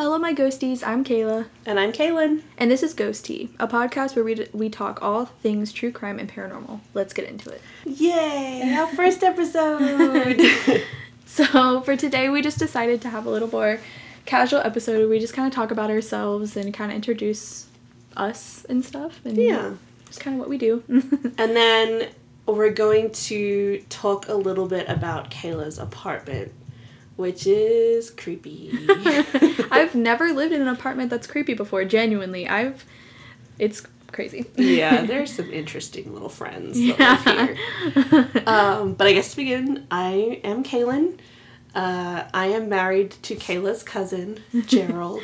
Hello, my ghosties. I'm Kayla, And I'm Caillen. and this is GhosTea, a podcast where we, d- we talk all things true crime and paranormal. Let's get into it. Yay! Our first episode! So, for today, we just decided to have a little more casual episode where we just kind of talk about ourselves and kind of introduce us and stuff. And yeah. Just kind of what we do. And then we're going to talk a little bit about Kayla's apartment, which is creepy. I've never lived in an apartment that's creepy before, genuinely. I've. It's crazy. yeah, there's some interesting little friends that Yeah. live here. Um, but I guess to begin, I am Caillen. Uh, I am married to Kayla's cousin, Gerald.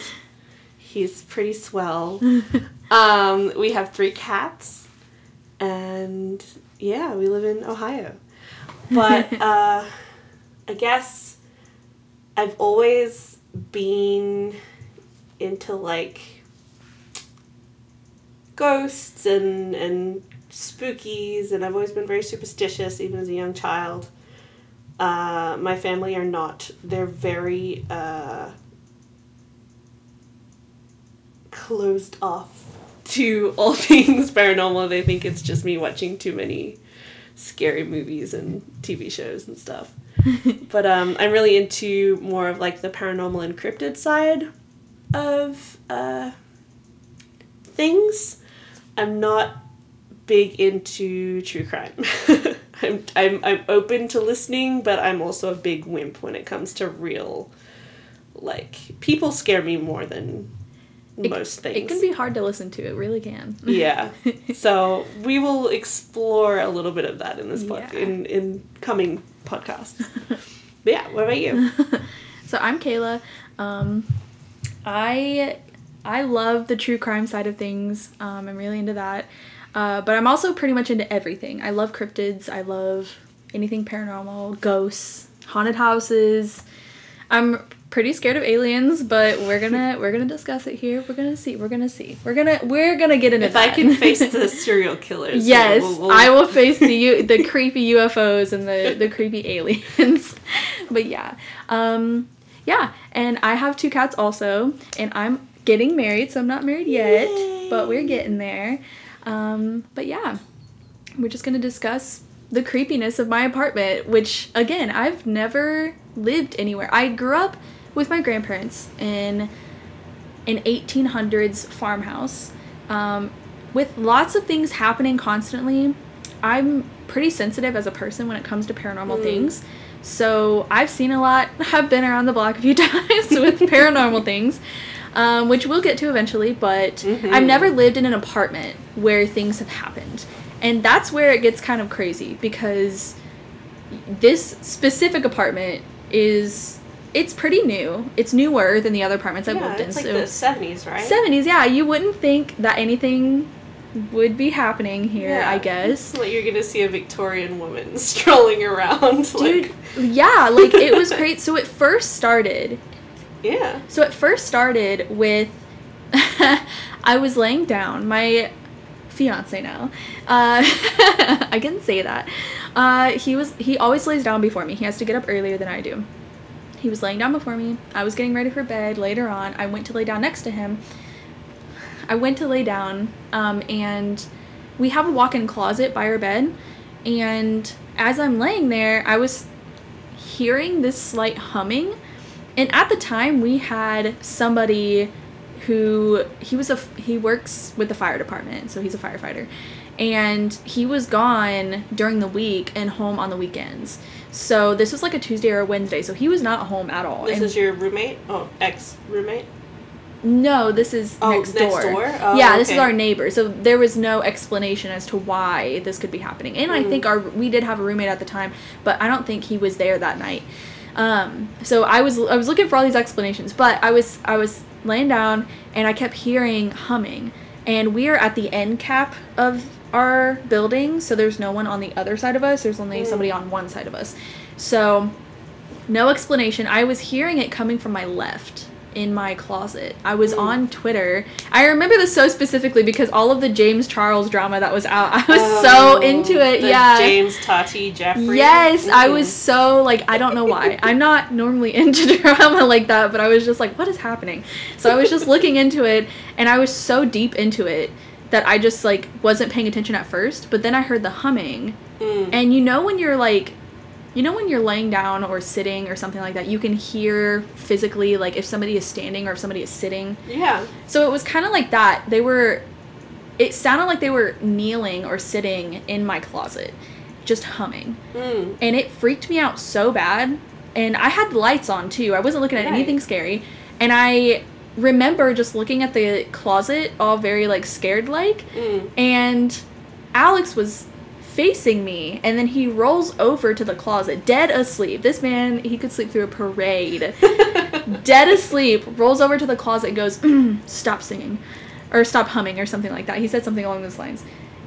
He's pretty swell. Um, we have three cats, and yeah, we live in Ohio. But uh, I guess I've always been into like ghosts and and spookies, and I've always been very superstitious, even as a young child. Uh, my family are not. They're very uh, closed off to all things paranormal. They think it's just me watching too many scary movies and TV shows and stuff. but um, I'm really into more of like the paranormal encrypted side of uh, things. I'm not big into true crime. I'm, I'm, I'm open to listening, but I'm also a big wimp when it comes to real, like, people scare me more than It- most things. It can be hard to listen to, it really can. yeah. So we will explore a little bit of that in this book Yeah. in, in coming podcasts. but yeah, what about you? so I'm Kayla. Um, I I love the true crime side of things. Um, I'm really into that. Uh, but I'm also pretty much into everything. I love cryptids. I love anything paranormal, ghosts, haunted houses. I'm pretty scared of aliens, but we're gonna we're gonna discuss it here. We're gonna see. We're gonna see. We're gonna we're gonna get into If I can face the serial killers, Yes, we'll- we'll- I will face the U- the creepy UFOs and the the creepy aliens. but yeah, um, yeah, and I have two cats also, and I'm getting married, so I'm not married yet, Yay. but we're getting there. Um, but yeah, we're just gonna discuss the creepiness of my apartment, which again I've never lived anywhere. I grew up with my grandparents in an 1800s farmhouse um, with lots of things happening constantly. I'm pretty sensitive as a person when it comes to paranormal Mm. things. So I've seen a lot. I've been around the block a few times with paranormal things, um, which we'll get to eventually. But Mhm. I've never lived in an apartment where things have happened. And that's where it gets kind of crazy because this specific apartment is it's pretty new. It's newer than the other apartments I've yeah, lived in. it's like so the 70s, right? 70s, yeah. You wouldn't think that anything would be happening here, Yeah. I guess. Like you're gonna see a Victorian woman strolling around. Dude, like, yeah, like it was great. So it first started. yeah. So it first started with I was laying down. My fiance now. Uh, I can say that. Uh, he was he always lays down before me. He has to get up earlier than I do. He was laying down before me. I was getting ready for bed. Later on, I went to lay down next to him. I went to lay down, um, and we have a walk-in closet by our bed. And as I'm laying there, I was hearing this slight humming. And at the time, we had somebody who he was a he works with the fire department, so he's a firefighter, and he was gone during the week and home on the weekends. So this was like a Tuesday or a Wednesday, so he was not home at all. This And- is your roommate? Oh, ex roommate? no, this is Oh, next next door. door? Oh, yeah, this is our neighbor. So there was no explanation as to why this could be happening. And I Mm. think our we did have a roommate at the time, but I don't think he was there that night. Um, so I was I was looking for all these explanations, but I was I was laying down and I kept hearing humming. And we are at the end cap of our building, so there's no one on the other side of us. There's only Mm. somebody on one side of us. So no explanation. I was hearing it coming from my left. in my closet. I was on Twitter. I remember this so specifically because all of the James Charles drama that was out, I was so Oh, into it. the yeah. James Tati Jeffree. Yes, I Mm. was so like I don't know why. I'm not normally into drama like that, but I was just like what is happening? So I was just looking into it and I was so deep into it that I just like wasn't paying attention at first, but then I heard the humming. Mm. And you know when you're like you know when you're laying down or sitting or something like that, you can hear physically like if somebody is standing or if somebody is sitting. Yeah. So it was kind of like that. They were it sounded like they were kneeling or sitting in my closet just humming Mm. and it freaked me out so bad. And I had the lights on too. I wasn't looking at Right. anything scary. And I remember just looking at the closet, all very like scared like. Mm. And Alex was facing me, and then he rolls over to the closet, dead asleep. This man, he could sleep through a parade. dead asleep, rolls over to the closet, and goes, "Mm, "Stop singing," or "Stop humming," or something like that. He said something along those lines,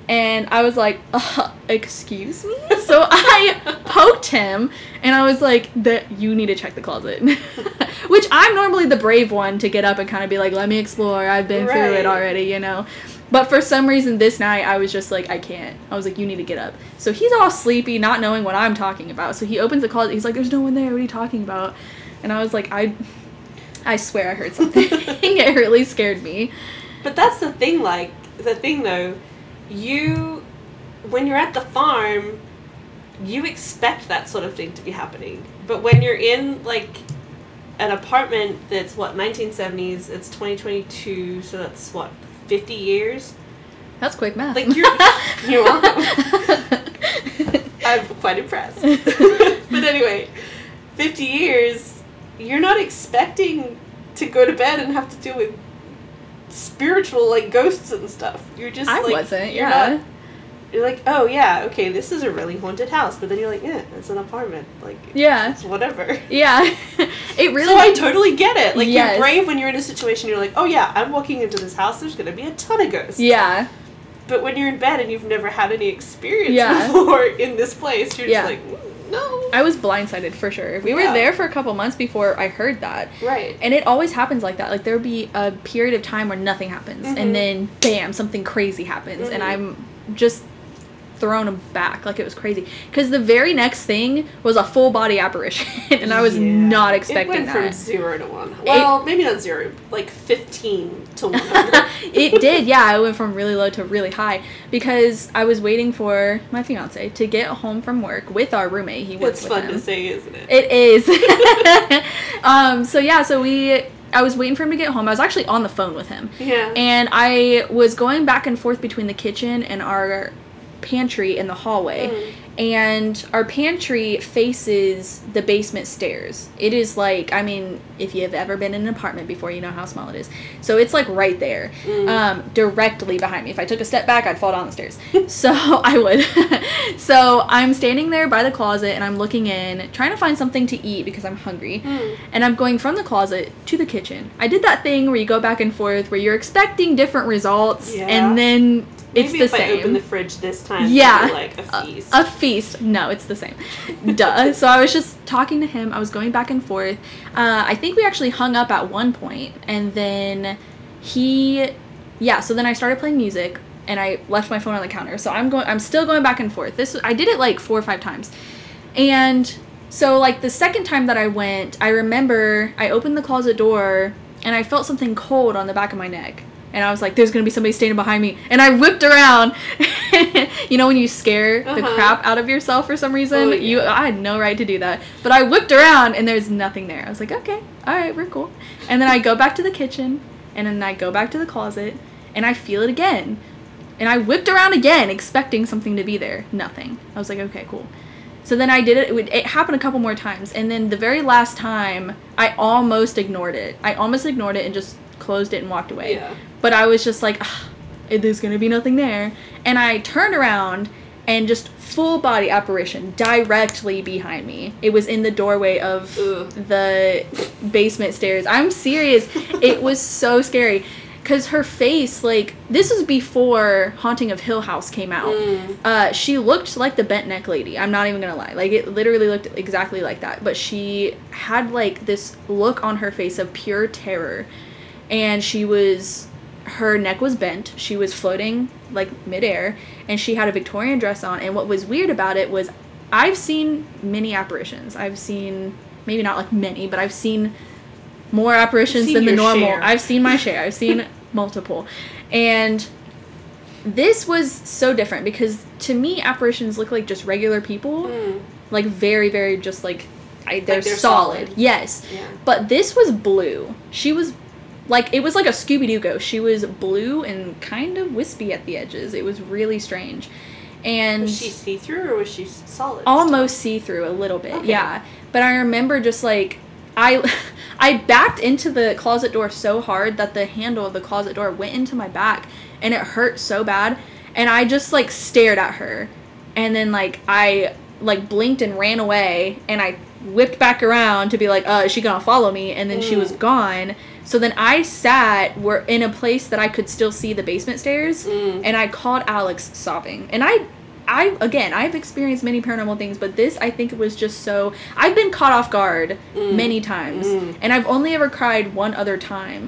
and I was like, uh, "Excuse me." So I poked him, and I was like, "That you need to check the closet," which I'm normally the brave one to get up and kind of be like, "Let me explore. I've been through it already," you know. But for some reason this night I was just like I can't. I was like you need to get up. So he's all sleepy, not knowing what I'm talking about. So he opens the closet. He's like there's no one there. What are you talking about? And I was like I I swear I heard something. it really scared me. But that's the thing, like, the thing though, you, when you're at the farm, you expect that sort of thing to be happening. But when you're in, like, an apartment that's, what, 1970s, it's 2022, so that's, what, 50 years? That's quick math. Like, you're, you're welcome. I'm quite impressed. but anyway, 50 years, you're not expecting to go to bed and have to deal with spiritual like ghosts and stuff. You're just I like wasn't. you're Yeah. not- you're like, oh yeah, okay, this is a really haunted house, but then you're like, yeah, it's an apartment, like yeah. it's whatever. Yeah. it really So I totally get it. Like Yes. you're brave when you're in a situation. You're like, oh yeah, I'm walking into this house. There's gonna be a ton of ghosts. Yeah. But when you're in bed and you've never had any experience Yeah. before in this place, you're Yeah. just like, "Mm, no. I was blindsided for sure. We were Yeah. there for a couple months before I heard that. right. And it always happens like that. Like there'll be a period of time where nothing happens, Mhm. and then bam, something crazy happens, and Mhm. I'm just thrown him back. like it was crazy. Because the very next thing was a full body apparition, and I was Yeah. not expecting It went from zero to one. Well, maybe not zero, like fifteen to one it did, yeah. I went from really low to really high because I was waiting for my fiance to get home from work with our roommate. He works it's fun him. to say, isn't it? It is. um, so yeah, so we I was waiting for him to get home. I was actually on the phone with him. yeah. And I was going back and forth between the kitchen and our pantry in the hallway. Mm. And our pantry faces the basement stairs. It is like, I mean, if you've ever been in an apartment before, you know how small it is. So it's like right there, Mm. um, directly behind me. If I took a step back, I'd fall down the stairs. so I would. so I'm standing there by the closet and I'm looking in, trying to find something to eat because I'm hungry. Mm. And I'm going from the closet to the kitchen. I did that thing where you go back and forth where you're expecting different results Yeah. and then it's Maybe the if same. I open the fridge this time, Yeah. like a A- feast. A, feast. No, it's the same. Duh. So I was just talking to him. I was going back and forth. Uh, I think we actually hung up at one point, and then he, yeah. So then I started playing music, and I left my phone on the counter. So I'm going. I'm still going back and forth. This I did it like four or five times, and so like the second time that I went, I remember I opened the closet door and I felt something cold on the back of my neck. And I was like, there's gonna be somebody standing behind me. And I whipped around. you know when you scare the Uh-huh. crap out of yourself for some reason? Oh, You. I had no right to do that. But I whipped around and there's nothing there. I was like, okay, alright, we're cool. And then I go back to the kitchen and then I go back to the closet and I feel it again. And I whipped around again, expecting something to be there. Nothing. I was like, okay, cool. So then I did it. It, would, it happened a couple more times, and then the very last time, I almost ignored it. I almost ignored it and just closed it and walked away. Yeah. But I was just like, "Ah, there's gonna be nothing there, and I turned around and just full body apparition directly behind me. It was in the doorway of Ugh. the basement stairs. I'm serious. it was so scary. because her face like this was before haunting of hill house came out Mm. uh, she looked like the bent neck lady i'm not even gonna lie like it literally looked exactly like that but she had like this look on her face of pure terror and she was her neck was bent she was floating like midair and she had a victorian dress on and what was weird about it was i've seen many apparitions i've seen maybe not like many but i've seen more apparitions seen than the normal share. i've seen my share i've seen multiple and this was so different because to me apparitions look like just regular people Mm. like very very just like I, they're, they're solid. solid. yes Yeah. but this was blue she was like it was like a scooby-doo ghost. She was blue and kind of wispy at the edges. It was really strange. And Was she see through or was she solid? almost see through a little bit Okay. yeah. But i remember just like i i backed into the closet door so hard that the handle of the closet door went into my back and it hurt so bad. And i just like stared at her. And then like i like blinked and ran away and i whipped back around to be like uh is she gonna follow me? And then she was Mm. gone so then i sat were in a place that i could still see the basement stairs Mm. and I called Alex sobbing. And I I again, I've experienced many paranormal things, but this I think was just so I've been caught off guard Mm. many times. Mm. And I've only ever cried one other time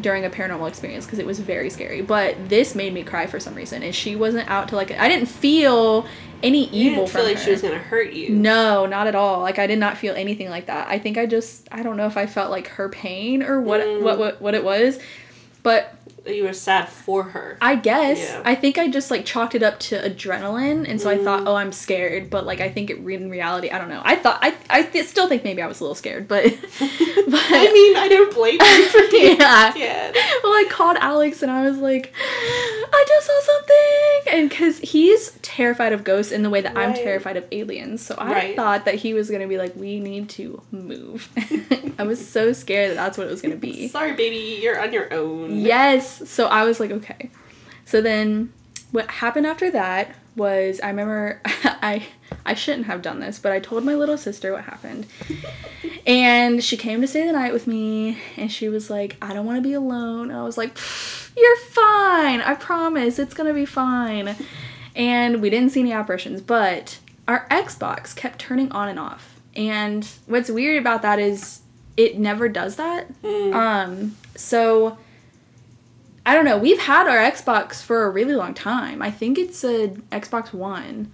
during a paranormal experience because it was very scary. But this made me cry for some reason. And she wasn't out to like I didn't feel any You evil feel like her. she was gonna hurt you. No, not at all. Like I did not feel anything like that. I think I just I don't know if I felt like her pain or what Mm. what, what what it was. But You were sad for her. I guess. Yeah. I think I just like chalked it up to adrenaline, and so I thought, Mm. oh, I'm scared. But like, I think it in reality, I don't know. I thought I I th- still think maybe I was a little scared, but but I mean, I don't blame you for being yeah. scared. Well, I called Alex and I was like, I just saw something, and because he's terrified of ghosts in the way that I'm terrified of aliens, so I Right. thought that he was gonna be like, we need to move. I was so scared that that's what it was gonna be. Sorry, baby, you're on your own. Yes. So I was like, okay. So then what happened after that was I remember I I shouldn't have done this, but I told my little sister what happened. and she came to stay the night with me and she was like, I don't want to be alone. And I was like, you're fine. I promise. It's going to be fine. And we didn't see any apparitions, but our Xbox kept turning on and off. And what's weird about that is it never does that. Mm. Um, so I don't know. We've had our Xbox for a really long time. I think it's a Xbox One.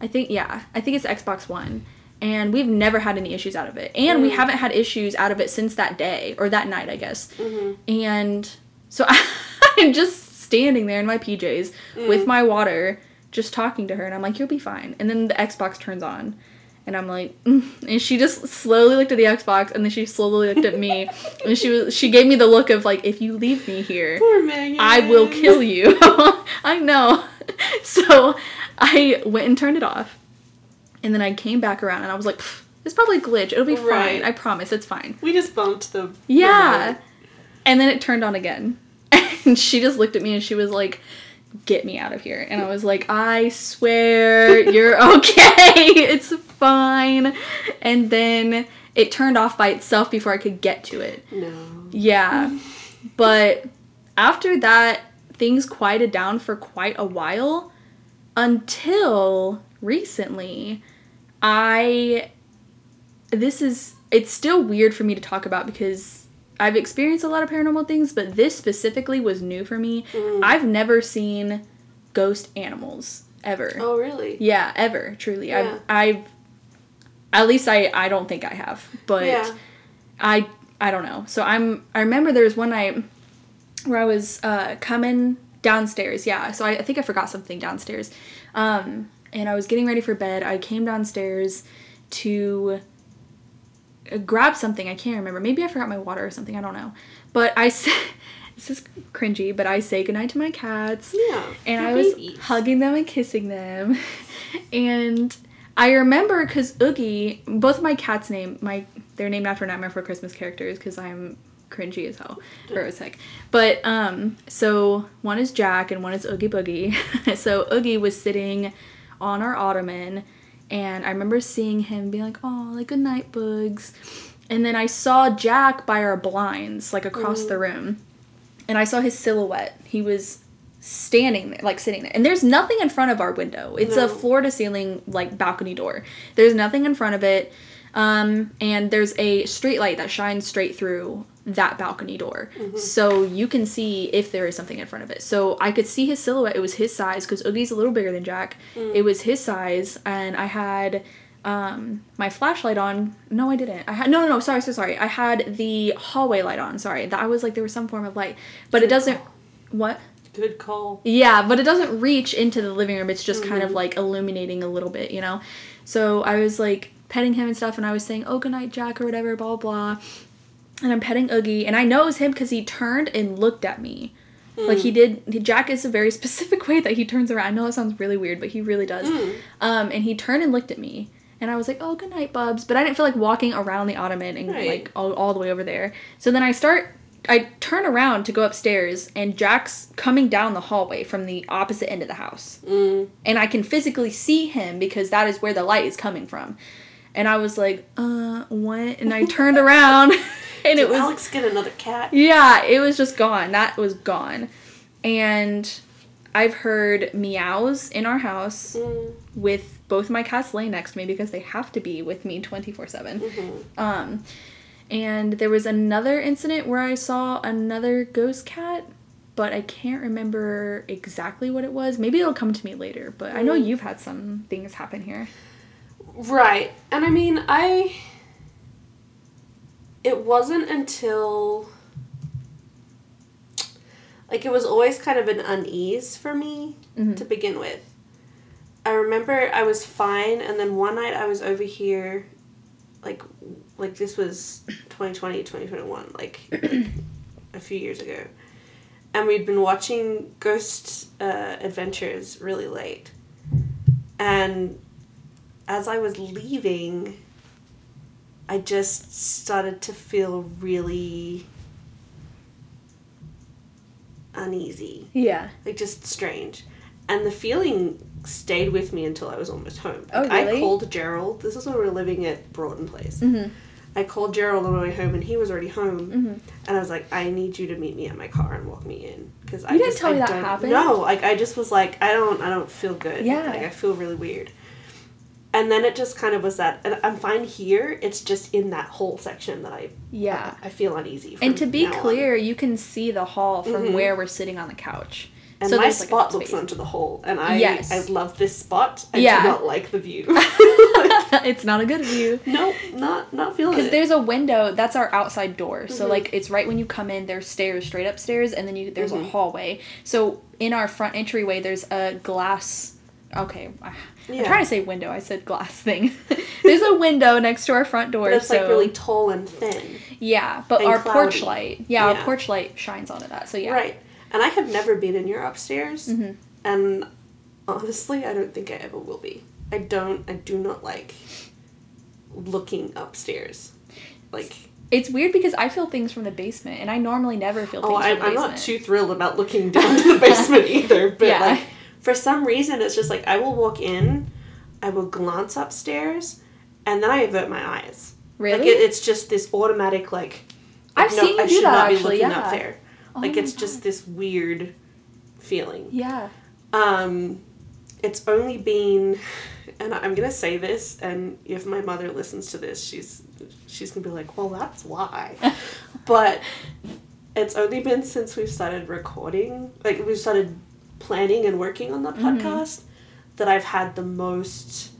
I think yeah, I think it's Xbox One. And we've never had any issues out of it. And we Mm. haven't had issues out of it since that day or that night, I guess. Mhm. And so I'm just standing there in my PJs with my water, just talking to her, and I'm like, "You'll be fine." And then the Xbox turns on, and I'm like, mm. and she just slowly looked at the Xbox, and then she slowly looked at me, and she was she gave me the look of like, "If you leave me here. I will kill you." I know. So I went and turned it off, and then I came back around, and I was like, "It's probably a glitch. It'll be Right. fine. I promise. It's fine." We just bumped the. Yeah. remote. And then it turned on again. And she just looked at me and she was like, Get me out of here. And I was like, I swear you're okay. It's fine. And then it turned off by itself before I could get to it. No. Yeah. But after that, things quieted down for quite a while until recently. I. This is. It's still weird for me to talk about because I've experienced a lot of paranormal things, but this specifically was new for me. Mm. I've never seen ghost animals ever. Oh, really? Yeah, ever, truly. Yeah. I've, I've. At least I, I don't think I have, but. yeah. I I don't know. So I'm I remember there was one night where I was uh, coming downstairs. Yeah. So I, I think I forgot something downstairs. Um, and I was getting ready for bed. I came downstairs to uh, grab something. I can't remember. Maybe I forgot my water or something. I don't know. But I said this is cringy, but I say goodnight to my cats Yeah. and I was babies. hugging them and kissing them. and I remember because Oogie, both of my cats' name, my they're named after Nightmare Before Christmas characters because I'm cringy as hell or as heck. But um, so one is Jack and one is Oogie Boogie. so Oogie was sitting on our ottoman, and I remember seeing him be like, "Oh, like good night, Boogs," and then I saw Jack by our blinds, like across the room. and I saw his silhouette. He was standing there, like sitting there. And there's nothing in front of our window. It's No. a floor to ceiling like balcony door. There's nothing in front of it. Um, and there's a street light that shines straight through that balcony door. Mm-hmm. So you can see if there is something in front of it. So I could see his silhouette. It was his size because Oogie's a little bigger than Jack. Mm. It was his size and I had um my flashlight on no i didn't i had no no no sorry so sorry i had the hallway light on sorry that i was like there was some form of light but it doesn't what Good call. yeah, but it doesn't reach into the living room. It's just kind of mm-hmm. like illuminating a little bit, you know? So I was like petting him and stuff, and I was saying, oh, good night, Jack, or whatever, blah, blah. And I'm petting Oogie, and I know it was him because he turned and looked at me. Like he did, he, Jack is a very specific way that he turns around. I know it sounds really weird, but he really does. Um, and he turned and looked at me, and I was like, "Oh, good night, Bubs." But I didn't feel like walking around the ottoman and Right. like all, all the way over there. So then I start, I turn around to go upstairs, and Jack's coming down the hallway from the opposite end of the house, Mm. and I can physically see him because that is where the light is coming from. And I was like, "Uh, what?" And I turned around, and Did it was Alex get another cat? yeah, it was just gone. That was gone. And I've heard meows in our house Mm. with both my cats laying next to me because they have to be with me 24 7. Mm-hmm. Um, and there was another incident where I saw another ghost cat, but I can't remember exactly what it was. Maybe it'll come to me later, but I know Mm. you've had some things happen here. Right. And I mean, I. It wasn't until. Like, it was always kind of an unease for me Mhm. to begin with. I remember I was fine, and then one night I was over here, like, like this was 2020, 2021, like a few years ago. And we'd been watching Ghost uh, Adventures really late. And as I was leaving, I just started to feel really uneasy, Yeah. like just strange. And the feeling stayed with me until I was almost home. Oh, Like, I called Gerald. This is when we were living at Broughton Place. Mm-hmm. I called Gerald on my way home, and he was already home. Mm-hmm. And I was like, I need you to meet me at my car and walk me in because I didn't just, tell I me that happened? No, like I just was like, I don't, I don't feel good. Yeah. like I feel really weird. And then it just kind of was that, and I'm fine here. It's just in that whole section that I, Yeah. I feel uneasy. And to be now on. clear, you can see the hall from Mhm. where we're sitting on the couch. and so my like, spot looks onto the hole, and I, Yes. I love this spot. I Yeah. do not like the view. it's not a good view. nope, not not feeling Because there's a window, that's our outside door. So Mhm. like it's right when you come in, there's stairs straight upstairs, and then you there's a Mhm. hallway. So in our front entryway, there's a glass. Okay, I- I'm trying to say window. I said glass thing. there's a window next to our front door. It's so like really tall and thin. yeah, but our porch light, yeah, Yeah. our porch light shines onto that. So yeah, Right. And I have never been in your upstairs. Mhm. And honestly, I don't think I ever will be. I don't, I do not like looking upstairs. Like, It's weird because I feel things from the basement, and I normally never feel things oh, I, from the I'm not too thrilled about looking down to the basement either. But Yeah. like, for some reason, it's just like I will walk in, I will glance upstairs, and then I avert my eyes. really. Like, it, it's just this automatic, like, I've no, seen you I do should that, not be actually, looking yeah. up there. Oh Like, it's just this weird feeling. yeah. Um, it's only been, and I'm gonna say this, and if my mother listens to this, she's she's gonna be like, "Well, that's why." but it's only been since we've started recording, like we've started planning and working on the Mhm. podcast, that I've had the most.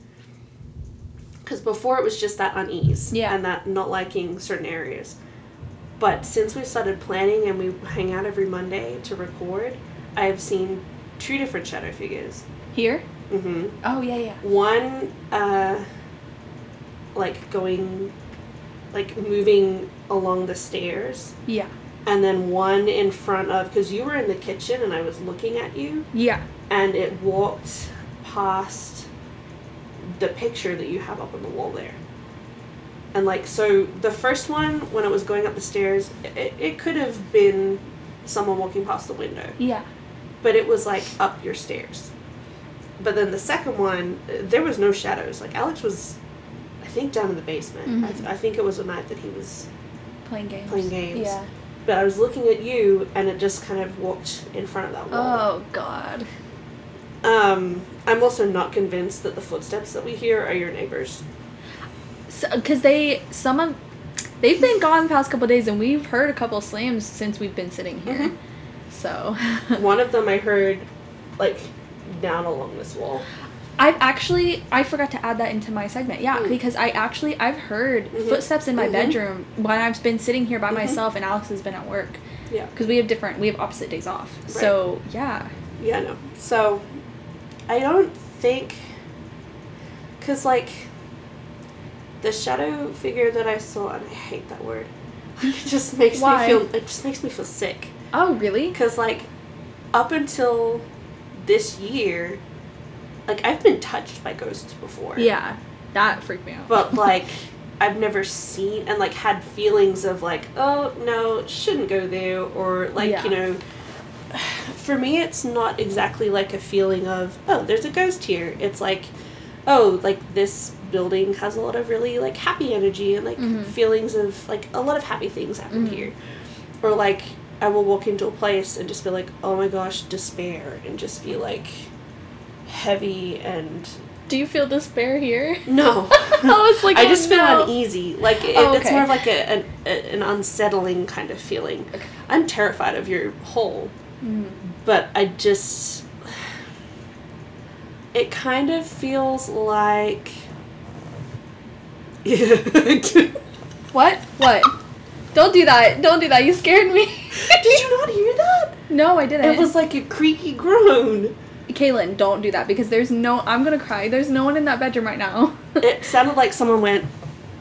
Because before it was just that unease Yeah. and that not liking certain areas. But since we started planning and we hang out every Monday to record, I have seen two different shadow figures. Here. Mm-hmm. Oh yeah, yeah. One, uh, like going, like moving along the stairs, Yeah. And then one in front of, because you were in the kitchen and I was looking at you, Yeah. and it walked past the picture that you have up on the wall there. And like, so the first one, when it was going up the stairs, it, it could have been someone walking past the window. Yeah. but it was like up your stairs. But then the second one, there was no shadows. Like Alex was, I think, down in the basement. I, Mhm. th- I think it was a night that he was Playing games. playing games. Yeah. But I was looking at you, and it just kind of walked in front of that wall. Oh God. Um, I'm also not convinced that the footsteps that we hear are your neighbors. because they some of they've been gone the past couple days and we've heard a couple slams since we've been sitting here Mhm. so One of them I heard, like, down along this wall. I've actually i forgot to add that into my segment yeah Mm. because i actually i've heard Mhm. footsteps in my Mhm. bedroom when i've been sitting here by Mhm. myself and alex has been at work Yeah. because we have different we have opposite days off so yeah Yeah, no. So, I don't think. Because, like, the shadow figure that I saw, and I hate that word, it just makes me feel. It just makes me feel sick. oh really Because, like, up until this year, like, I've been touched by ghosts before. yeah that freaked me out But, like, I've never seen and, like, had feelings of, like, oh, no, shouldn't go there, or, like, Yeah. you know. For me, it's not exactly like a feeling of, oh, there's a ghost here. It's like, oh, like, this building has a lot of really, like, happy energy and, like, Mhm. feelings of, like, a lot of happy things happen Mhm. here. Or, like, I will walk into a place and just be like, oh my gosh, despair, and just be, like, heavy and do you feel despair here no. i was like I oh, just feel no. uneasy. Like it, Oh, it's more of like a, an, a, an unsettling kind of feeling. Okay. I'm terrified of your hole, Mhm. but I just it kind of feels like what what don't do that don't do that you scared me Did you not hear that? no i didn't It was like a creaky groan. Caillen, don't do that because there's no. I'm gonna cry. There's no one in that bedroom right now. It sounded like someone went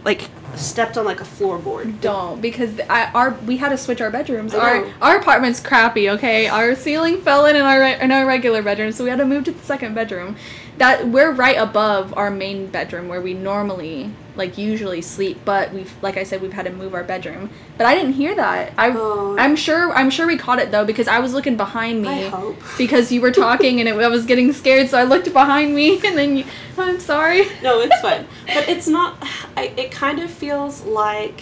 like stepped on like a floorboard. don't because I our we had to switch our bedrooms. Our our apartment's crappy. Okay, our ceiling fell in in our in our regular bedroom, so we had to move to the second bedroom. That we're right above our main bedroom where we normally like usually sleep, but we've like I said we've had to move our bedroom. But I didn't hear that. I Oh. I'm sure I'm sure we caught it though because I was looking behind me. I hope. because you were talking and it, I was getting scared, so I looked behind me and then you, I'm sorry. No, it's fine. But it's not. I, it kind of feels like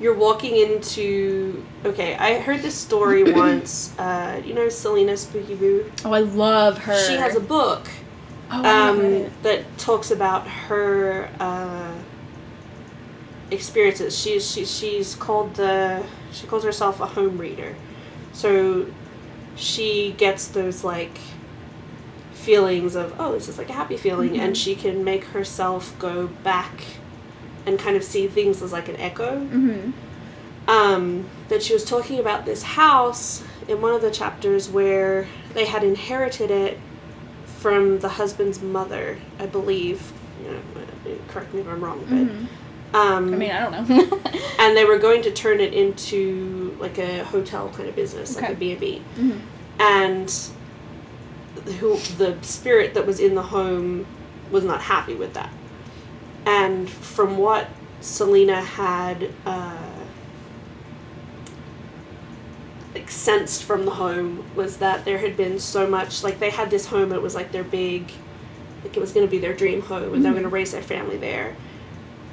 you're walking into. Okay, I heard this story once. Uh, you know Celina Spookyboo? Oh, I love her. She has a book oh, I haven't read um, that talks about her uh, experiences. She's she's she's called the she calls herself a home reader, so she gets those like feelings of oh this is like a happy feeling, Mhm. and she can make herself go back and kind of see things as like an echo Mhm. um, that she was talking about this house in one of the chapters where they had inherited it from the husband's mother, I believe. You know, correct me if I'm wrong, but Mhm. um, I mean, I don't know. and they were going to turn it into like a hotel kind of business, like Okay. a B and B, Mhm. and who the spirit that was in the home was not happy with that. And from what Celina had uh, like sensed from the home was that there had been so much like they had this home it was like their big like it was going to be their dream home and they were going to mm-hmm. raise their family there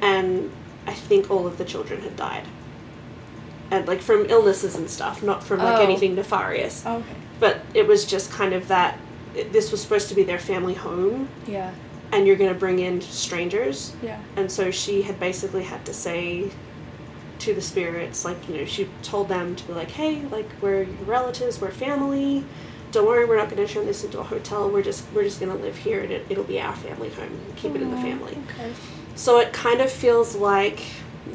and i think all of the children had died and like from illnesses and stuff not from like Oh. anything nefarious okay. but it was just kind of that it- this was supposed to be their family home Yeah. and you're going to bring in strangers Yeah. and so she had basically had to say to the spirits like you know she told them to be like hey like we're your relatives we're family. Don't worry we're not going to turn this into a hotel. We're just we're just going to live here and it, it'll be our family home. Keep it in the family. Okay. so it kind of feels like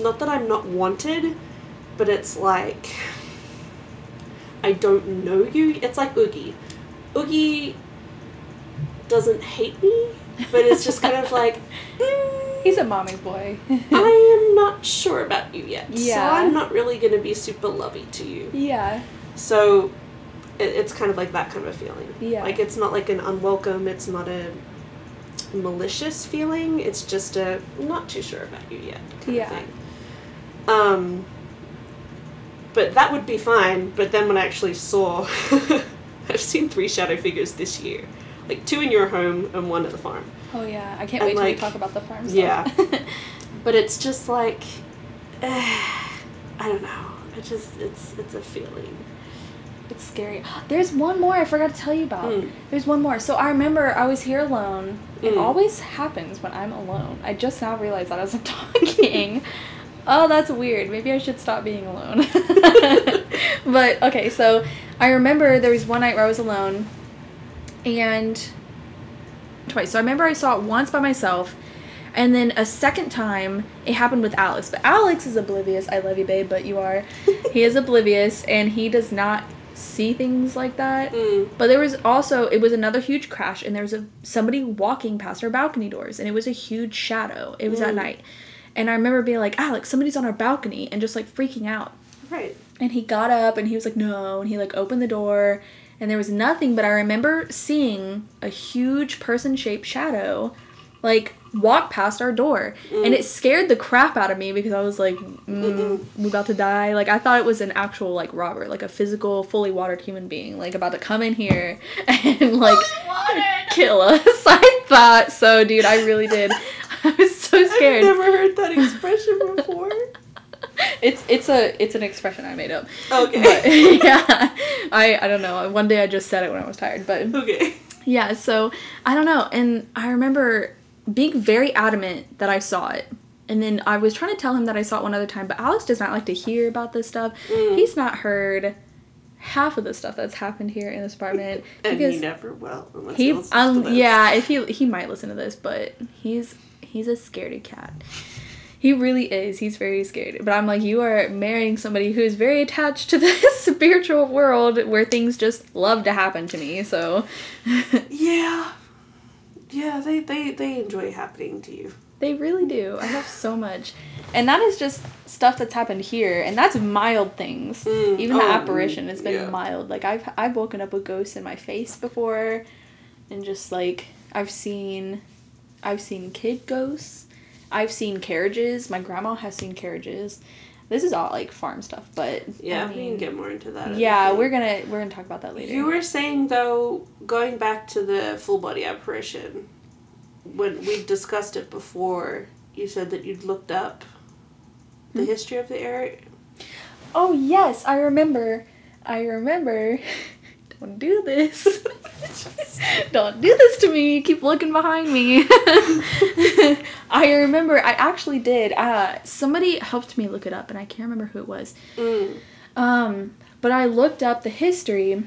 not that i'm not wanted but it's like i don't know you. It's like oogie. Oogie doesn't hate me but it's just kind of like mm, He's a mommy boy. I am not sure about you yet. So Yeah. I'm not really going to be super lovey to you. yeah. So it, it's kind of like that kind of a feeling. Yeah. Like it's not like an unwelcome, it's not a malicious feeling. It's just a not too sure about you yet kind Yeah. of thing. Um but that would be fine, but then when I actually saw I've seen three shadow figures this year. Like two in your home and one at the farm. Oh yeah. I can't And, wait till we talk about the farm stuff. yeah. But it's just like I don't know. It just it's it's a feeling. It's scary. There's one more I forgot to tell you about. Mm. There's one more. So I remember I was here alone. It Mm. always happens when I'm alone. I just now realized that as I'm talking. oh, that's weird. Maybe I should stop being alone. but okay, so I remember there was one night where I was alone and twice. So I remember I saw it once by myself. And then a second time, it happened with Alex. But Alex is oblivious. I love you, babe, but you are. he is oblivious, and he does not see things like that. Mm. But there was also it was another huge crash, and there was a somebody walking past our balcony doors, and it was a huge shadow. It was at Mm. night, and I remember being like, Alex, somebody's on our balcony, and just like freaking out. Right. And he got up, and he was like, no, and he like opened the door, and there was nothing. But I remember seeing a huge person-shaped shadow, like walk past our door, and it scared the crap out of me because I was like, mm, we about to die. Like I thought it was an actual like robber, like a physical, fully watered human being, like about to come in here and like kill us. I thought so, dude. I really did. I was so scared. I've never heard that expression before. It's it's a it's an expression I made up. Okay. But yeah, I I don't know. One day I just said it when I was tired, but okay. yeah. So I don't know, and I remember being very adamant that I saw it. And then I was trying to tell him that I saw it one other time, but Alex does not like to hear about this stuff. Mm. He's not heard half of the stuff that's happened here in this apartment And because he never will unless he he listens to um yeah if he he might listen to this but he's he's a scaredy cat he really is. He's very scared. But i'm like you are marrying somebody who is very attached to the spiritual world where things just love to happen to me so. Yeah. Yeah, they, they, they enjoy happening to you. they really do. I have so much. And that is just stuff that's happened here and that's mild things. Mm, even the oh, apparition has been yeah. mild. Like i've i've woken up with ghosts in my face before and just like i've seen i've seen kid ghosts i've seen carriages my grandma has seen carriages this is all like farm stuff but Yeah, I we can get more into that. Yeah we're gonna we're gonna talk about that later You were saying though, going back to the full body apparition, when we discussed it before, you said that you'd looked up the Hmm? history of the area. oh yes i remember i remember don't do this. Don't do this to me. Keep looking behind me. I remember i actually did. Uh somebody helped me look it up and i can't remember who it was. Mm. um but i looked up the history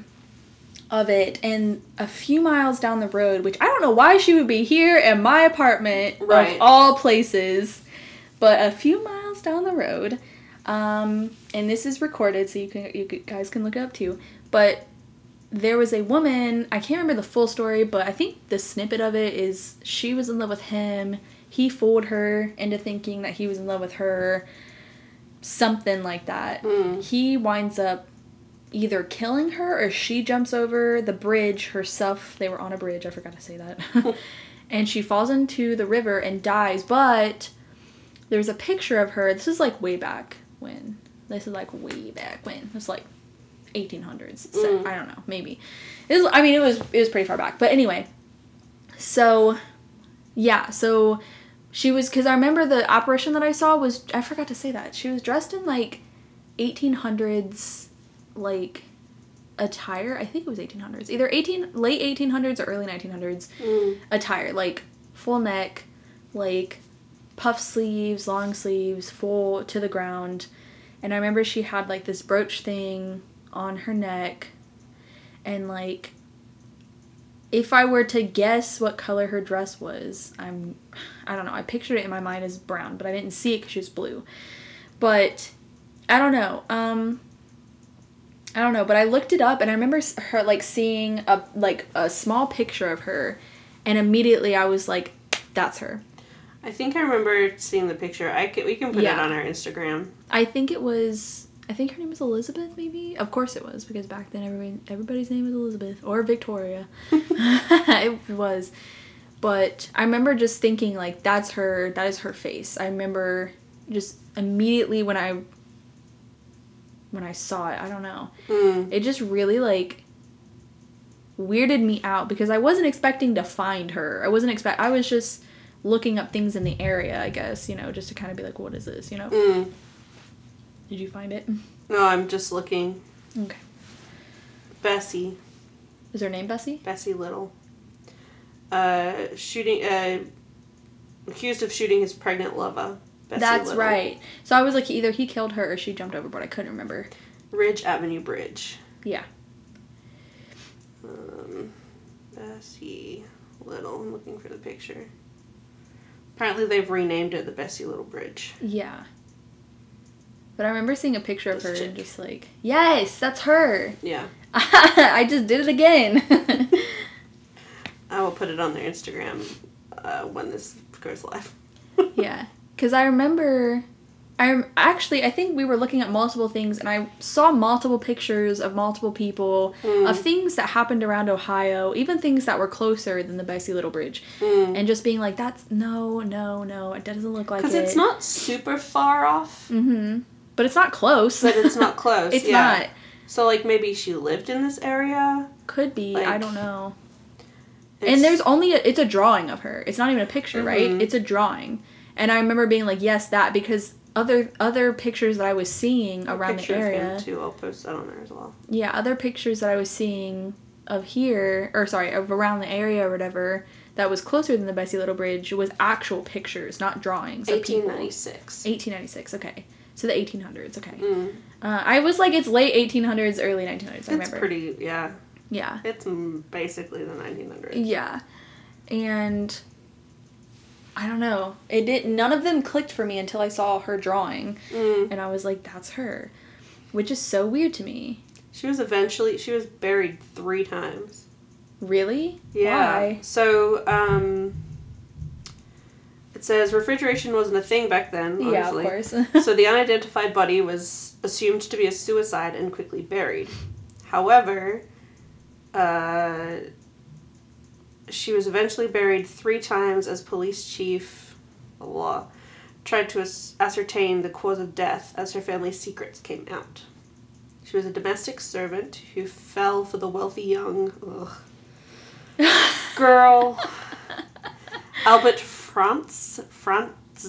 of it and a few miles down the road which i don't know why she would be here in my apartment Right. of all places but a few miles down the road um and this is recorded so you can you guys can look it up too but there was a woman i can't remember the full story but i think the snippet of it is she was in love with him. He fooled her into thinking that he was in love with her. Something like that. Mm. he winds up either killing her or she jumps over the bridge herself. They were on a bridge i forgot to say that. And she falls into the river and dies but there's a picture of her. This is like way back when. This is like way back when. It's like 1800s so, Mm. i don't know maybe it was, i mean it was it was pretty far back but anyway so yeah so she was because i remember the apparition that i saw was i forgot to say that she was dressed in like 1800s like attire i think it was 1800s either 18 late 1800s or early 1900s Mm. attire like full neck like puff sleeves long sleeves full to the ground and i remember she had like this brooch thing on her neck and like if i were to guess what color her dress was i'm i don't know i pictured it in my mind as brown but i didn't see it because she was blue but i don't know um I don't know, but I looked it up and I remember her like seeing a like a small picture of her and immediately I was like that's her. I think I remember seeing the picture. I can, we can put it on our Instagram. I think it was I think her name was Elizabeth maybe. Of course it was because back then everybody everybody's name was Elizabeth or Victoria. it was. But I remember just thinking like that's her that is her face. I remember just immediately when I when I saw it, I don't know. Mm. it just really like weirded me out because I wasn't expecting to find her. I wasn't expect I was just looking up things in the area, I guess, you know, just to kind of be like what is this, you know? Mm. Did you find it? No, I'm just looking. Okay. Bessie, Is her name Bessie? Bessie Little. Uh, shooting. Uh, accused of shooting his pregnant lover. Bessie That's Little. right. So I was like, either he killed her or she jumped overboard. I couldn't remember. Ridge Avenue Bridge. Yeah. Um, Bessie Little. I'm looking for the picture. Apparently, they've renamed it the Bessie Little Bridge. Yeah. But I remember seeing a picture of This her and just like, yes, that's her. Yeah, I just did it again. I will put it on their Instagram uh, when this goes live. yeah. Because I remember, I rem- actually, I think we were looking at multiple things and I saw multiple pictures of multiple people, Hmm. of things that happened around Ohio, even things that were closer than the Bessie Little Bridge. Mm. And just being like, that's, no, no, no, it doesn't look like it. Because it's not super far off, Mm-hmm. But it's not close. but it's not close. it's yeah. not. So like maybe she lived in this area. Could be. I don't know. And there's only a, it's a drawing of her. It's not even a picture, right? Mhm. It's a drawing. And I remember being like, yes, that because other other pictures that I was seeing around the picture of him, area. too. I'll post that on there as well. Yeah, other pictures that I was seeing of here or sorry, of around the area or whatever that was closer than the Bessie Little Bridge was actual pictures, not drawings. of people. 1896. 1896. Okay. So the 1800s. Okay. Mm. Uh, I was like, it's late 1800s, early 1900s. I It's remember. pretty. Yeah, Yeah. it's basically the 1900s. Yeah. And I don't know. It did none of them clicked for me until I saw her drawing Mm. and I was like that's her. Which is so weird to me. She was eventually she was buried three times. Really? Yeah. Why? So um, it says refrigeration wasn't a thing back then. Yeah, of course. so the unidentified body was assumed to be a suicide and quickly buried. However, uh, she was eventually buried three times as police chief law tried to ascertain the cause of death as her family's secrets came out. She was a domestic servant who fell for the wealthy young ugh, girl Albert Frantz Frantz.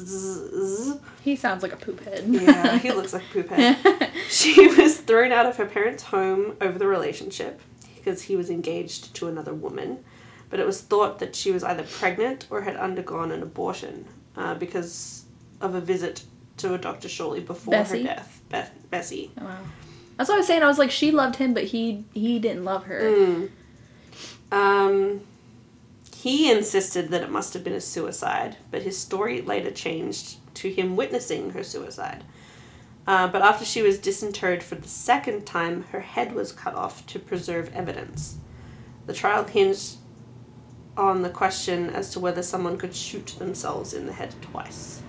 he sounds like a poop head. Yeah, he looks like a poop head. She was thrown out of her parents' home over the relationship because he was engaged to another woman, but it was thought that she was either pregnant or had undergone an abortion uh, because of a visit to a doctor shortly before Bessie? her death. Beth- Bessie. Oh, wow. That's what I was saying. I was like, she loved him, but he he didn't love her. Mm. Um, he insisted that it must have been a suicide, but his story later changed to him witnessing her suicide. Uh, but after she was disinterred for the second time, her head was cut off to preserve evidence. The trial hinged on the question as to whether someone could shoot themselves in the head twice.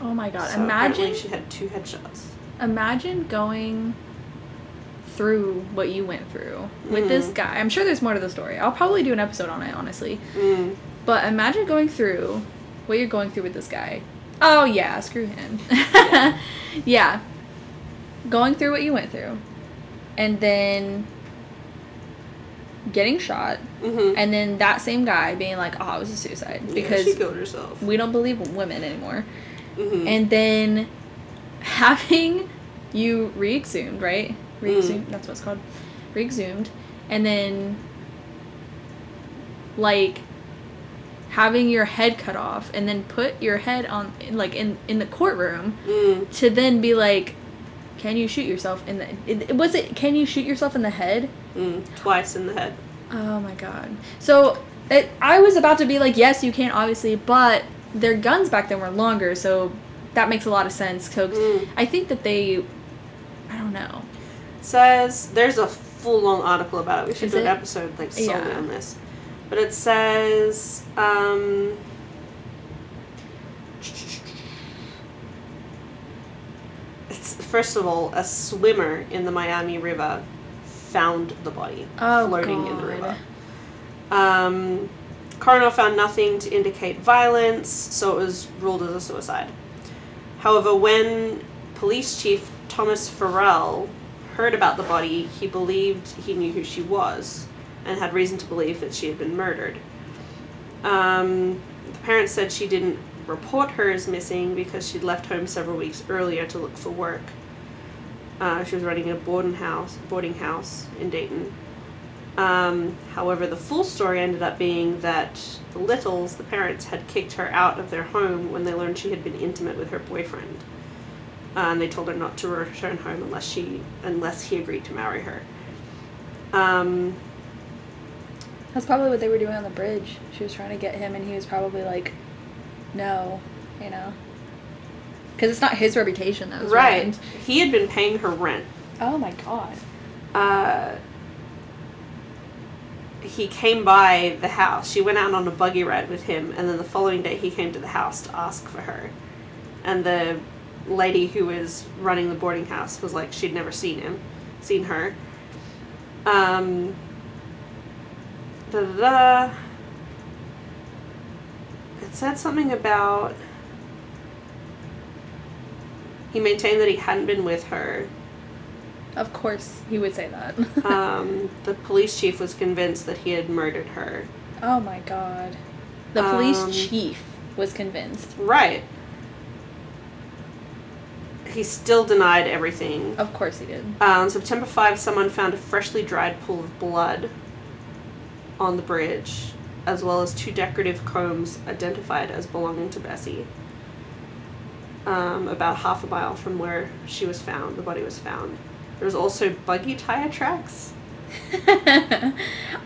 Oh my god! So imagine she had two headshots. imagine going through what you went through with this Mm. guy. I'm sure there's more to the story. I'll probably do an episode on it, honestly. Mm. But imagine going through what you're going through with this guy. Oh yeah, screw him. Yeah. yeah. Going through what you went through. And then getting shot. Mm-hmm. And then that same guy being like, oh, it was a suicide. yeah, Because she killed herself. we don't believe women anymore. Mm-hmm. And then having you re exhumed, right? Re exhumed, that's what it's called. Re exhumed. And then, like, having your head cut off and then put your head on, like, in, in the courtroom mm. to then be like, can you shoot yourself in the. It, was it, can you shoot yourself in the head? Mm. Twice in the head. Oh my god. So it, I was about to be like, yes, you can, obviously, but their guns back then were longer, so that makes a lot of sense. So Mm. I think that they, I don't know. Says there's a full long article about it. We should Is do an it? episode like solely Yeah. on this. But it says um it's first of all a swimmer in the Miami River found the body Oh, floating in the God. river. Um, coroner found nothing to indicate violence, so it was ruled as a suicide. However, when police chief Thomas Farrell heard about the body, he believed he knew who she was and had reason to believe that she had been murdered. Um, the parents said she didn't report her as missing because she'd left home several weeks earlier to look for work. Uh, she was running a boarding house, boarding house in Dayton. Um, however, the full story ended up being that the Littles, the parents, had kicked her out of their home when they learned she had been intimate with her boyfriend. Uh, and they told her not to return home unless she unless he agreed to marry her. Um, That's probably what they were doing on the bridge. She was trying to get him, and he was probably like, "No," you know, because it's not his reputation that was right. ruined. He had been paying her rent. Oh my god. Uh, he came by the house. She went out on a buggy ride with him, and then the following day he came to the house to ask for her. And the lady who was running the boarding house was like she'd never seen him, seen her. Um. Da da. It said something about. He maintained that he hadn't been with her. Of course, he would say that. Um, the police chief was convinced that he had murdered her. oh my god. The police Um, chief was convinced. Right. He still denied everything. Of course he did. Uh, on September 5, someone found a freshly dried pool of blood on the bridge, as well as two decorative combs identified as belonging to Bessie. Um, about half a mile from where she was found, the body was found. There was also buggy tire tracks.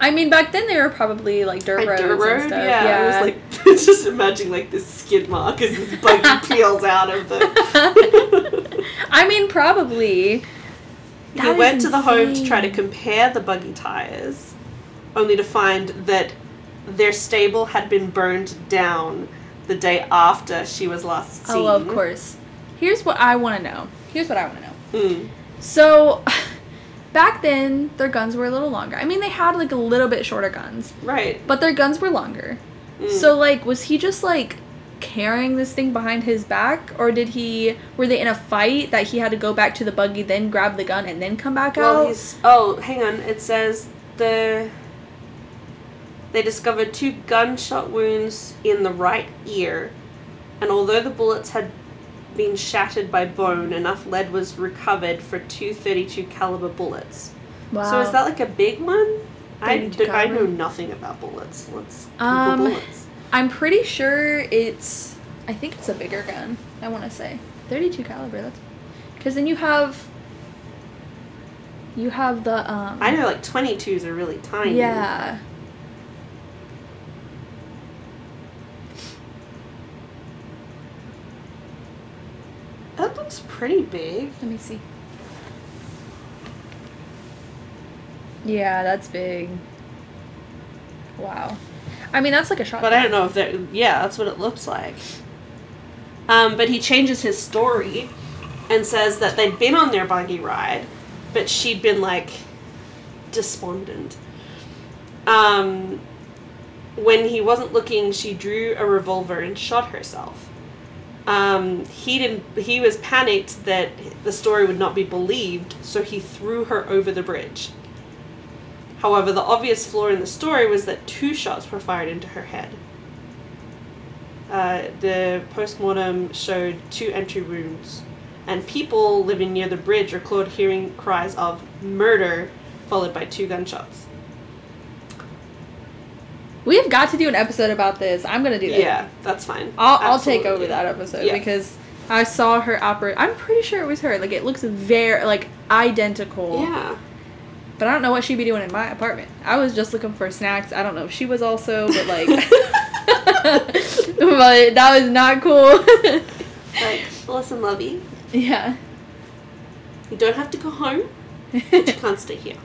I mean, back then they were probably like dirt roads dirt and stuff. yeah. Yeah. I was like, just imagine like this skid mark as this buggy peels out of the. I mean, probably. That went to the home to try to compare the buggy tires, only to find that their stable had been burned down the day after she was last seen. Oh, of course. Here's what I want to know. Here's what I want to know. Mm. So, back then, their guns were a little longer. I mean, they had like a little bit shorter guns, Right. but their guns were longer. Mm. So, like, was he just like carrying this thing behind his back, or did he? Were they in a fight that he had to go back to the buggy, then grab the gun, and then come back well, out? he's. Oh, hang on. It says the. They discovered two gunshot wounds in the right ear, and although the bullets had been shattered by bone, enough lead was recovered for two 32 caliber bullets. Wow. So is that like a big one? I, 32 know nothing about bullets. Let's Um, bullets. I'm pretty sure it's. I think it's a bigger gun. I want to say 32 caliber. That's because then you have. You have the um. I know like 22s are really tiny. Yeah. That looks pretty big. Let me see. Yeah, that's big. Wow. I mean, that's like a shotgun. But I don't know if that. Yeah, that's what it looks like. Um, but he changes his story and says that they'd been on their buggy ride, but she'd been like despondent. Um, when he wasn't looking, she drew a revolver and shot herself. Um, he didn't. He was panicked that the story would not be believed, so he threw her over the bridge. However, the obvious flaw in the story was that two shots were fired into her head. Uh, the postmortem showed two entry wounds, and people living near the bridge recalled hearing cries of murder, followed by two gunshots. We have got to do an episode about this. I'm gonna do that. Yeah, that's fine. I'll, I'll take over that episode Yeah. because I saw her operate. I'm pretty sure it was her. Like it looks very like identical. Yeah. But I don't know what she'd be doing in my apartment. I was just looking for snacks. I don't know if she was also, but like, but that was not cool. Like, listen, lovey, yeah. you don't have to go home, but you can't stay here.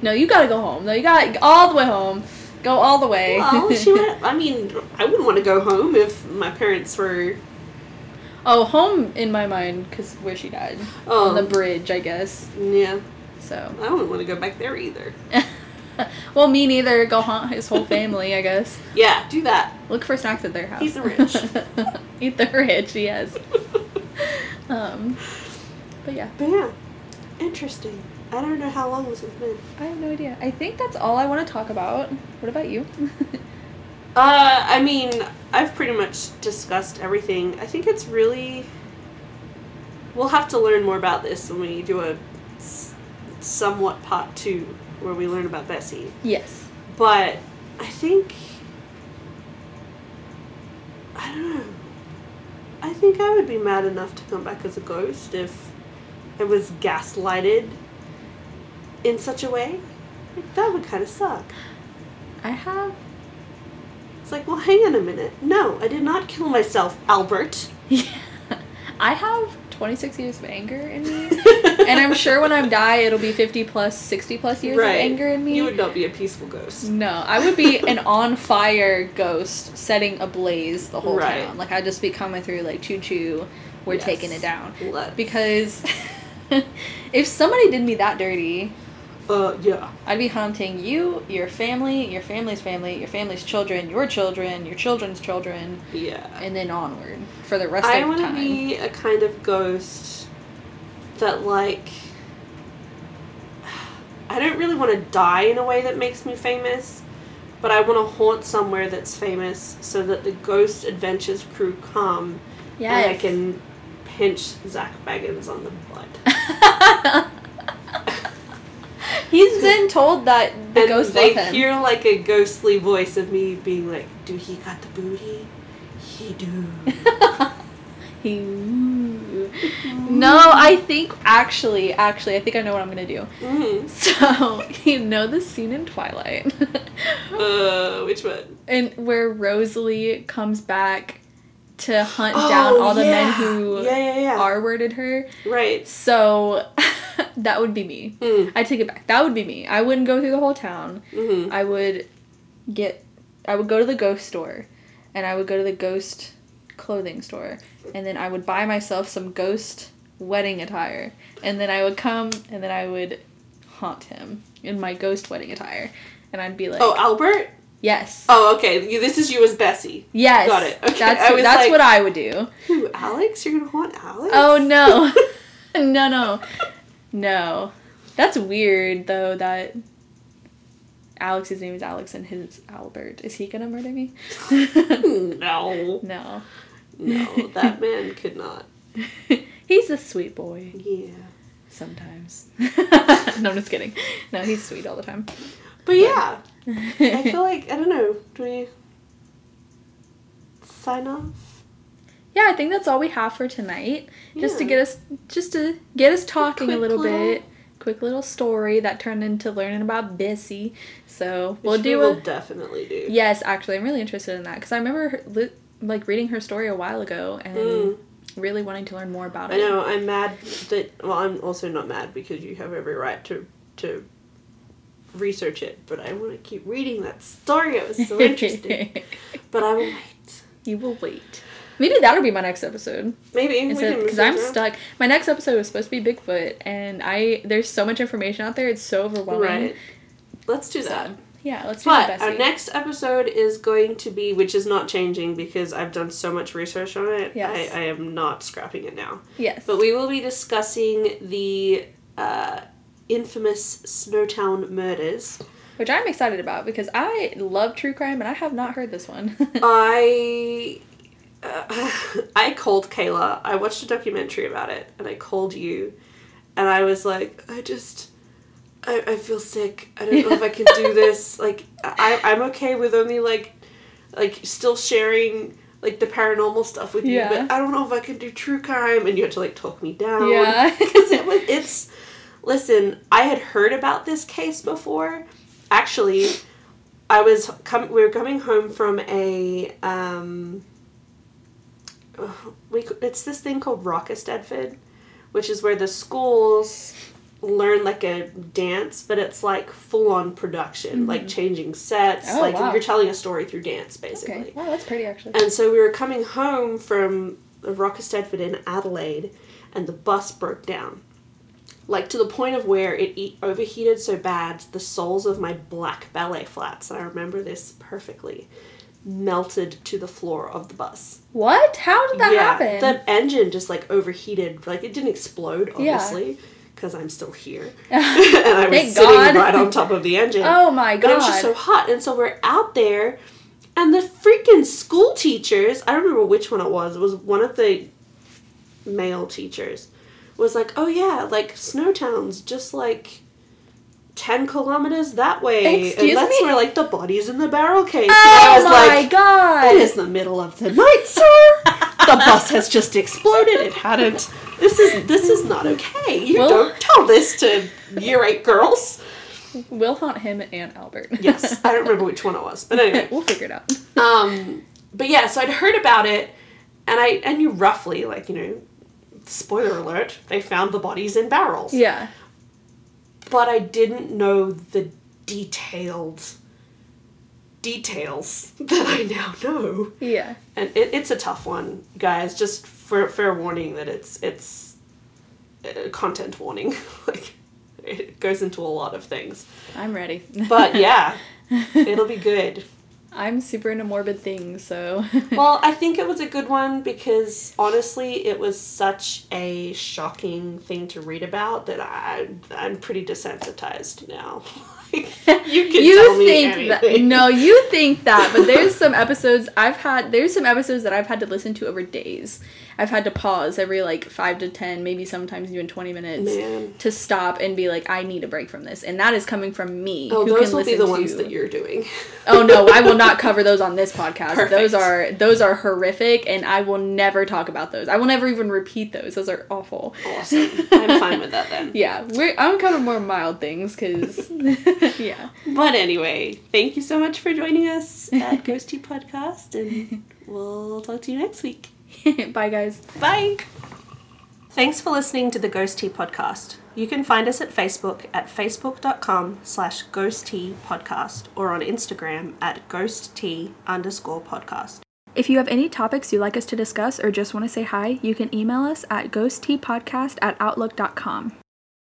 no, you gotta go home. No, you gotta all the way home. Go all the way. Well, she went. I mean, I wouldn't want to go home if my parents were. oh, home in my mind because where she died Oh, on the bridge, I guess. yeah. So, I wouldn't want to go back there either. well, me neither. Go haunt his whole family, I guess. Yeah, do that. Look for snacks at their house. Eat the rich. Eat the rich, yes. Um, but yeah, But yeah, interesting. I don't know how long this has been. I have no idea. I think that's all I want to talk about. What about you? Uh, I mean, I've pretty much discussed everything. I think it's really. we'll have to learn more about this when we do a somewhat part two where we learn about Bessie. Yes. But I think I don't know. I think I would be mad enough to come back as a ghost if I was gaslighted in such a way. Like, that would kind of suck. I have. It's like, well, hang on a minute. No, I did not kill myself, Albert. Yeah. I have 26 years of anger in me. and I'm sure when I die, it'll be 50 plus, 60 plus years of anger in me. You would not be a peaceful ghost. No, I would be an on fire ghost setting ablaze the whole Right. town. Like I'd just be coming through like choo choo, we're Yes. taking it down. Let's. Because if somebody did me that dirty, Uh, yeah. I'd be haunting you, your family, your family's family, your family's children, your children, your children's children, Yeah. and then onward for the rest I of time. I want to be a kind of ghost that, like, I don't really want to die in a way that makes me famous, but I want to haunt somewhere that's famous so that the Ghost Adventures crew come and I can pinch Zak Bagans on the butt. He's been told that the and ghosts they love him. hear like a ghostly voice of me being like, "Do he got the booty? He do." He- no, I think actually, actually, I think I know what I'm gonna do. mm. So you know the scene in Twilight, Uh, which one? and where Rosalie comes back to hunt down all the men who Oh, yeah, yeah, yeah. R worded her. right. So that would be me. Mm. I take it back. That would be me. I wouldn't go through the whole town. Mm-hmm. I would get. I would go to the ghost store, and I would go to the ghost clothing store, and then I would buy myself some ghost wedding attire, and then I would come, and then I would haunt him in my ghost wedding attire, and I'd be like, Oh, Albert. yes, Oh, okay. You- This is you as Bessie. yes, got it. Okay, That's was that's like- what I would do. Who? Alex? You're gonna haunt Alex? Oh no, no, no, no. That's weird though. That Alex's name is Alex and his Albert. Is he gonna murder me? no. no. No, that man could not. he's a sweet boy Yeah. sometimes. no, I'm just kidding. No, he's sweet all the time. But yeah, I feel like I don't know. Do we sign off? Yeah, I think that's all we have for tonight. Just to get us, just to get us talking a quick little little- bit. Quick little story that turned into learning about Bessie. So we'll Which do We'll definitely do. Yes, actually, I'm really interested in that because I remember her, like reading her story a while ago and Mm. really wanting to learn more about it. I know. I'm mad that. Well, I'm also not mad because you have every right to to research it. But I want to keep reading that story. It was so interesting. but I will wait. you will wait. Maybe that'll be my next episode. Maybe Because I'm stuck. My next episode was supposed to be Bigfoot, and I there's so much information out there. It's so overwhelming. Right. Let's do So, that. yeah, let's do that. But our next episode is going to be, which is not changing because I've done so much research on it. Yes. I, I am not scrapping it now. yes. But we will be discussing the uh, infamous Snowtown murders. which I'm excited about because I love true crime, and I have not heard this one. I. Uh, I called Kayla. I watched a documentary about it, and I called you, and I was like, I just, I, I feel sick. I don't know if I can do this. Like, I, I'm okay with only like, like still sharing like the paranormal stuff with you, but I don't know if I can do true crime. And you had to like talk me down. Yeah. because it was. It's. Listen, I had heard about this case before. Actually, I was com- we were coming home from a um we it's this thing called Rock Eisteddfod, which is where the schools learn like a dance, but it's like full on production, like mm-hmm. changing sets, Oh, like wow. you're telling a story through dance basically. okay. Wow, that's pretty actually. And so we were coming home from Rock Eisteddfod in Adelaide, and the bus broke down. Like to the point of where it e- overheated so bad, the soles of my black ballet flats, and I remember this perfectly, melted to the floor of the bus. What? How did that happen? The engine just like overheated. Like it didn't explode, obviously, because I'm still here. and I was Thank sitting God. right on top of the engine. oh my But it was just so hot, and so we're out there, and the freaking school teachers. I don't remember which one it was. It was one of the male teachers. was like, "Oh yeah, like Snowtown's just like." 10 kilometers that way Excuse and that's me? where like the bodies in the barrel case Oh and my like god! it is the middle of the night, sir. the bus has just exploded. It hadn't. This is this is not okay. You Well- don't tell this to year eight girls. We'll haunt him and Albert. Yes, I don't remember which one it was, but anyway. we'll figure it out. Um, but yeah, so I'd heard about it, and I I knew roughly, like you know, spoiler alert, they found the bodies in barrels. Yeah. But I didn't know the detailed details that I now know. Yeah. and it, it's a tough one, guys. Just for fair warning that it's it's uh, content warning. like it goes into a lot of things. I'm ready. But yeah, it'll be good. I'm super into morbid things, so. Well, I think it was a good one because honestly, it was such a shocking thing to read about that I I'm pretty desensitized now. You can you tell me think that anything. no you think that but there's some episodes i've had there's some episodes that i've had to listen to over days i've had to pause every like five to ten maybe sometimes even 20 minutes Man. to stop and be like i need a break from this and that is coming from me Oh, who those can will be the ones that you're doing. oh no i will not cover those on this podcast those are those are horrific and i will never talk about those i will never even repeat those those are awful Awesome. I'm fine with that then. yeah we're i'm cover more mild things because yeah But anyway, thank you so much for joining us at GhosTea Podcast, and we'll talk to you next week. bye guys Bye. Thanks for listening to the GhosTea Podcast. You can find us at Facebook at facebook.com slash ghost tea podcast or on Instagram at ghost tea underscore podcast. If you have any topics you'd like us to discuss or just want to say hi, you can email us at ghosttpodcast at outlook.com.